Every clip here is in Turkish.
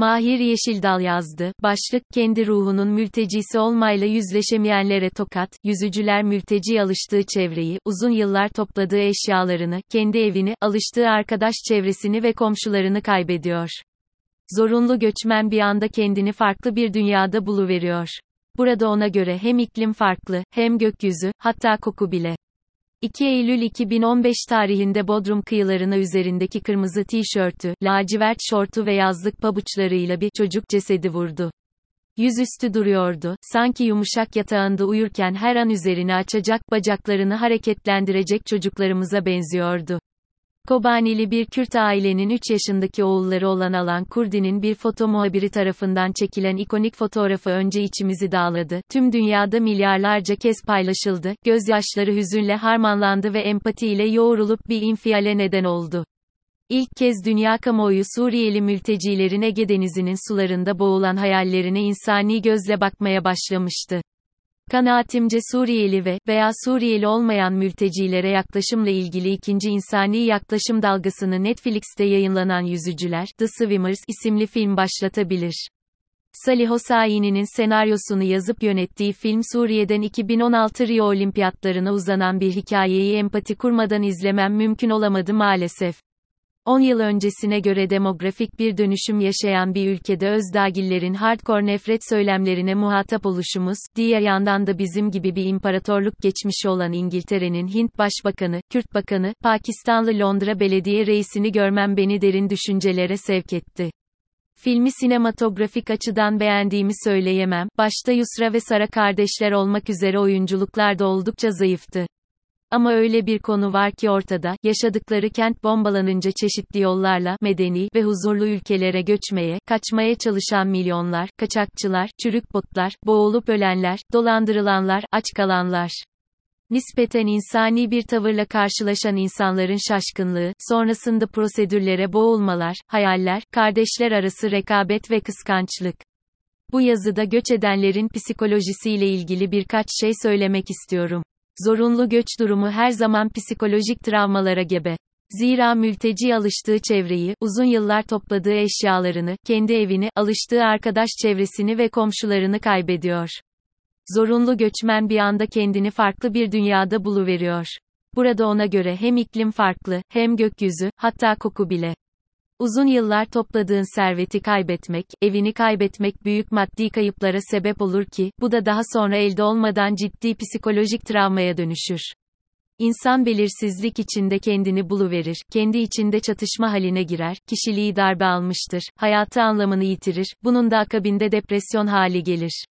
Mahir Yeşildal yazdı. Başlık, kendi ruhunun mültecisi olmayla yüzleşemeyenlere tokat, yüzücüler mülteci alıştığı çevreyi, uzun yıllar topladığı eşyalarını, kendi evini, alıştığı arkadaş çevresini ve komşularını kaybediyor. Zorunlu göçmen bir anda kendini farklı bir dünyada buluveriyor. Burada ona göre hem iklim farklı, hem gökyüzü, hatta koku bile. 2 Eylül 2015 tarihinde Bodrum kıyılarına üzerindeki kırmızı tişörtü, lacivert şortu ve yazlık pabuçlarıyla bir çocuk cesedi vurdu. Yüzüstü duruyordu, sanki yumuşak yatağında uyurken her an üzerini açacak bacaklarını hareketlendirecek çocuklarımıza benziyordu. Kobanili bir Kürt ailenin 3 yaşındaki oğulları olan Alan Kurdi'nin bir foto muhabiri tarafından çekilen ikonik fotoğrafı önce içimizi dağladı, tüm dünyada milyarlarca kez paylaşıldı, gözyaşları hüzünle harmanlandı ve empatiyle yoğrulup bir infiale neden oldu. İlk kez dünya kamuoyu Suriyeli mültecilerin Ege Denizi'nin sularında boğulan hayallerine insani gözle bakmaya başlamıştı. Kanaatimce Suriyeli ve veya Suriyeli olmayan mültecilere yaklaşımla ilgili ikinci insani yaklaşım dalgasını Netflix'te yayınlanan Yüzücüler, The Swimmers isimli film başlatabilir. Salih Hosseini'nin senaryosunu yazıp yönettiği film Suriye'den 2016 Rio Olimpiyatlarına uzanan bir hikayeyi empati kurmadan izlemem mümkün olamadı maalesef. 10 yıl öncesine göre demografik bir dönüşüm yaşayan bir ülkede özdagillerin hardcore nefret söylemlerine muhatap oluşumuz, diğer yandan da bizim gibi bir imparatorluk geçmişi olan İngiltere'nin Hint Başbakanı, Kürt Bakanı, Pakistanlı Londra Belediye Reisini görmem beni derin düşüncelere sevk etti. Filmi sinematografik açıdan beğendiğimi söyleyemem, başta Yusra ve Sara kardeşler olmak üzere oyunculuklar da oldukça zayıftı. Ama öyle bir konu var ki ortada, yaşadıkları kent bombalanınca çeşitli yollarla, medeni ve huzurlu ülkelere göçmeye, kaçmaya çalışan milyonlar, kaçakçılar, çürük botlar, boğulup ölenler, dolandırılanlar, aç kalanlar. Nispeten insani bir tavırla karşılaşan insanların şaşkınlığı, sonrasında prosedürlere boğulmalar, hayaller, kardeşler arası rekabet ve kıskançlık. Bu yazıda göç edenlerin psikolojisiyle ilgili birkaç şey söylemek istiyorum. Zorunlu göç durumu her zaman psikolojik travmalara gebe. Zira mülteci alıştığı çevreyi, uzun yıllar topladığı eşyalarını, kendi evini, alıştığı arkadaş çevresini ve komşularını kaybediyor. Zorunlu göçmen bir anda kendini farklı bir dünyada buluveriyor. Burada ona göre hem iklim farklı, hem gökyüzü, hatta koku bile. Uzun yıllar topladığın serveti kaybetmek, evini kaybetmek büyük maddi kayıplara sebep olur ki, bu da daha sonra elde olmadan ciddi psikolojik travmaya dönüşür. İnsan belirsizlik içinde kendini buluverir, kendi içinde çatışma haline girer, kişiliği darbe almıştır, hayatı anlamını yitirir, bunun da akabinde depresyon hali gelir.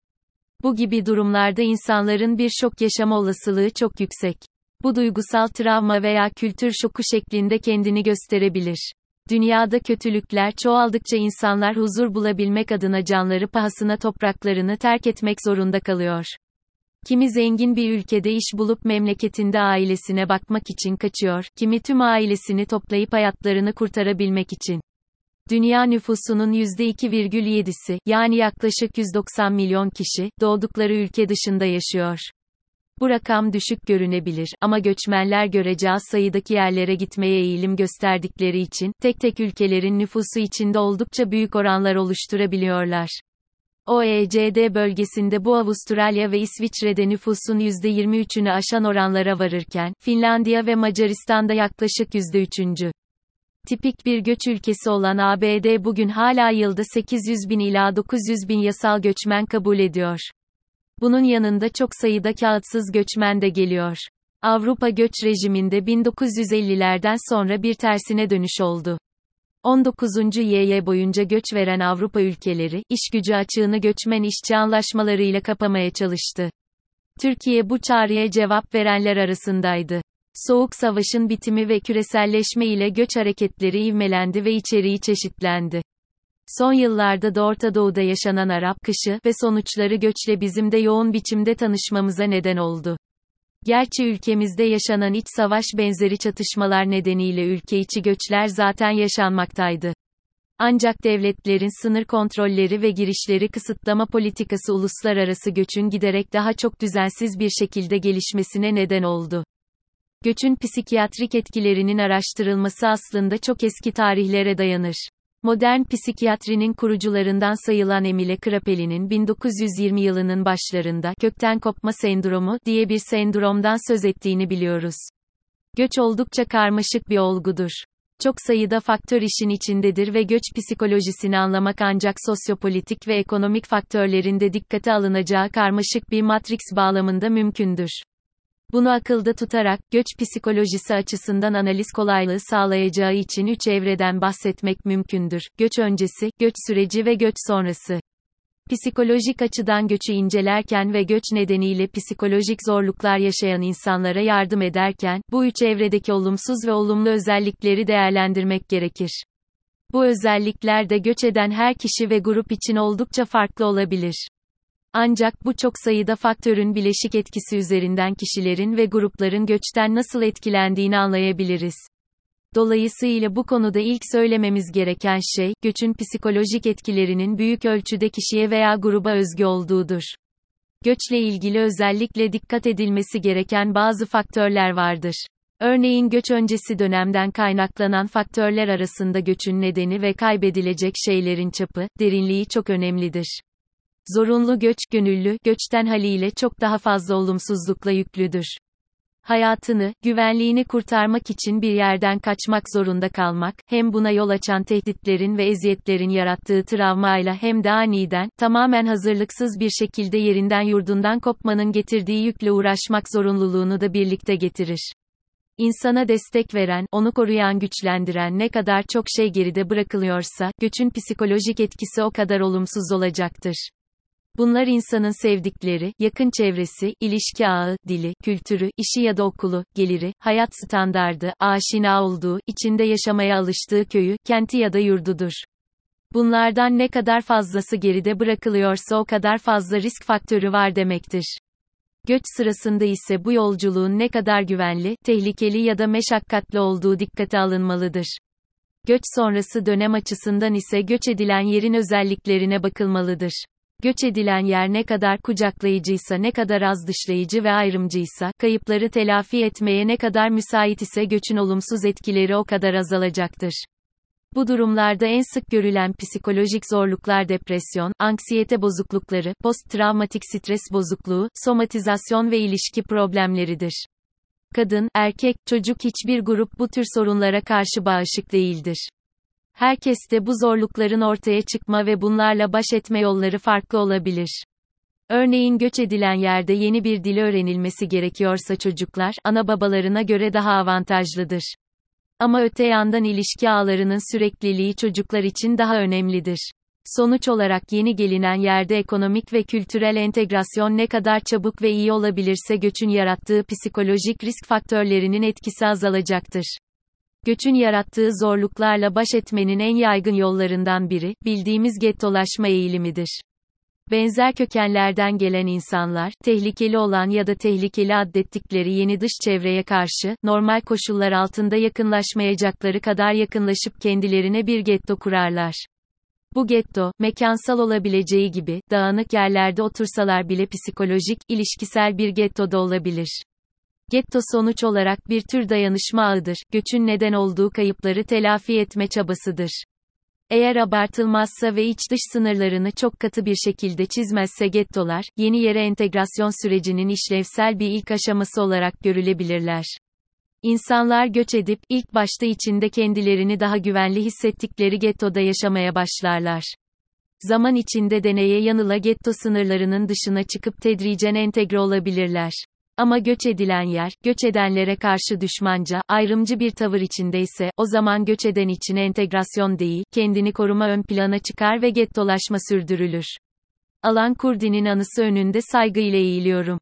Bu gibi durumlarda insanların bir şok yaşama olasılığı çok yüksek. Bu duygusal travma veya kültür şoku şeklinde kendini gösterebilir. Dünyada kötülükler çoğaldıkça insanlar huzur bulabilmek adına canları pahasına topraklarını terk etmek zorunda kalıyor. Kimi zengin bir ülkede iş bulup memleketinde ailesine bakmak için kaçıyor, kimi tüm ailesini toplayıp hayatlarını kurtarabilmek için. Dünya nüfusunun %2,7'si, yani yaklaşık 190 milyon kişi, doğdukları ülke dışında yaşıyor. Bu rakam düşük görünebilir ama göçmenler görece az sayıdaki yerlere gitmeye eğilim gösterdikleri için, tek tek ülkelerin nüfusu içinde oldukça büyük oranlar oluşturabiliyorlar. OECD bölgesinde bu Avustralya ve İsviçre'de nüfusun %23'ünü aşan oranlara varırken, Finlandiya ve Macaristan'da yaklaşık %3. Tipik bir göç ülkesi olan ABD bugün hala yılda 800 bin ila 900 bin yasal göçmen kabul ediyor. Bunun yanında çok sayıda kağıtsız göçmen de geliyor. Avrupa göç rejiminde 1950'lerden sonra bir tersine dönüş oldu. 19. YY boyunca göç veren Avrupa ülkeleri, iş gücü açığını göçmen işçi anlaşmalarıyla kapamaya çalıştı. Türkiye bu çağrıya cevap verenler arasındaydı. Soğuk Savaş'ın bitimi ve küreselleşme ile göç hareketleri ivmelendi ve içeriği çeşitlendi. Son yıllarda da Orta Doğu'da yaşanan Arap kışı ve sonuçları göçle bizim de yoğun biçimde tanışmamıza neden oldu. Gerçi ülkemizde yaşanan iç savaş benzeri çatışmalar nedeniyle ülke içi göçler zaten yaşanmaktaydı. Ancak devletlerin sınır kontrolleri ve girişleri kısıtlama politikası uluslararası göçün giderek daha çok düzensiz bir şekilde gelişmesine neden oldu. Göçün psikiyatrik etkilerinin araştırılması aslında çok eski tarihlere dayanır. Modern psikiyatrinin kurucularından sayılan Emile Krapeli'nin 1920 yılının başlarında kökten kopma sendromu diye bir sendromdan söz ettiğini biliyoruz. Göç oldukça karmaşık bir olgudur. Çok sayıda faktör işin içindedir ve göç psikolojisini anlamak ancak sosyopolitik ve ekonomik faktörlerin de dikkate alınacağı karmaşık bir matrix bağlamında mümkündür. Bunu akılda tutarak, göç psikolojisi açısından analiz kolaylığı sağlayacağı için üç evreden bahsetmek mümkündür. Göç öncesi, göç süreci ve göç sonrası. Psikolojik açıdan göçü incelerken ve göç nedeniyle psikolojik zorluklar yaşayan insanlara yardım ederken, bu üç evredeki olumsuz ve olumlu özellikleri değerlendirmek gerekir. Bu özellikler de göç eden her kişi ve grup için oldukça farklı olabilir. Ancak bu çok sayıda faktörün bileşik etkisi üzerinden kişilerin ve grupların göçten nasıl etkilendiğini anlayabiliriz. Dolayısıyla bu konuda ilk söylememiz gereken şey, göçün psikolojik etkilerinin büyük ölçüde kişiye veya gruba özgü olduğudur. Göçle ilgili özellikle dikkat edilmesi gereken bazı faktörler vardır. Örneğin göç öncesi dönemden kaynaklanan faktörler arasında göçün nedeni ve kaybedilecek şeylerin çapı, derinliği çok önemlidir. Zorunlu göç, gönüllü göçten haliyle çok daha fazla olumsuzlukla yüklüdür. Hayatını, güvenliğini kurtarmak için bir yerden kaçmak zorunda kalmak, hem buna yol açan tehditlerin ve eziyetlerin yarattığı travmayla hem de aniden, tamamen hazırlıksız bir şekilde yerinden yurdundan kopmanın getirdiği yükle uğraşmak zorunluluğunu da birlikte getirir. İnsana destek veren, onu koruyan güçlendiren ne kadar çok şey geride bırakılıyorsa, göçün psikolojik etkisi o kadar olumsuz olacaktır. Bunlar insanın sevdikleri, yakın çevresi, ilişki ağı, dili, kültürü, işi ya da okulu, geliri, hayat standardı, aşina olduğu, içinde yaşamaya alıştığı köyü, kenti ya da yurdudur. Bunlardan ne kadar fazlası geride bırakılıyorsa o kadar fazla risk faktörü var demektir. Göç sırasında ise bu yolculuğun ne kadar güvenli, tehlikeli ya da meşakkatli olduğu dikkate alınmalıdır. Göç sonrası dönem açısından ise göç edilen yerin özelliklerine bakılmalıdır. Göç edilen yer ne kadar kucaklayıcıysa ne kadar az dışlayıcı ve ayrımcıysa, kayıpları telafi etmeye ne kadar müsait ise göçün olumsuz etkileri o kadar azalacaktır. Bu durumlarda en sık görülen psikolojik zorluklar depresyon, anksiyete bozuklukları, post-travmatik stres bozukluğu, somatizasyon ve ilişki problemleridir. Kadın, erkek, çocuk hiçbir grup bu tür sorunlara karşı bağışık değildir. Herkeste bu zorlukların ortaya çıkma ve bunlarla baş etme yolları farklı olabilir. Örneğin göç edilen yerde yeni bir dil öğrenilmesi gerekiyorsa çocuklar, ana babalarına göre daha avantajlıdır. Ama öte yandan ilişki ağlarının sürekliliği çocuklar için daha önemlidir. Sonuç olarak yeni gelinen yerde ekonomik ve kültürel entegrasyon ne kadar çabuk ve iyi olabilirse göçün yarattığı psikolojik risk faktörlerinin etkisi azalacaktır. Göçün yarattığı zorluklarla baş etmenin en yaygın yollarından biri, bildiğimiz gettolaşma eğilimidir. Benzer kökenlerden gelen insanlar, tehlikeli olan ya da tehlikeli addettikleri yeni dış çevreye karşı, normal koşullar altında yakınlaşmayacakları kadar yakınlaşıp kendilerine bir getto kurarlar. Bu getto, mekansal olabileceği gibi, dağınık yerlerde otursalar bile psikolojik, ilişkisel bir getto da olabilir. Getto sonuç olarak bir tür dayanışma ağıdır, göçün neden olduğu kayıpları telafi etme çabasıdır. Eğer abartılmazsa ve iç dış sınırlarını çok katı bir şekilde çizmezse gettolar, yeni yere entegrasyon sürecinin işlevsel bir ilk aşaması olarak görülebilirler. İnsanlar göç edip, ilk başta içinde kendilerini daha güvenli hissettikleri gettoda yaşamaya başlarlar. Zaman içinde deneye yanıla getto sınırlarının dışına çıkıp tedricen entegre olabilirler. Ama göç edilen yer, göç edenlere karşı düşmanca, ayrımcı bir tavır içindeyse, o zaman göç eden için entegrasyon değil, kendini koruma ön plana çıkar ve gettolaşma sürdürülür. Alan Kurdi'nin anısı önünde saygıyla eğiliyorum.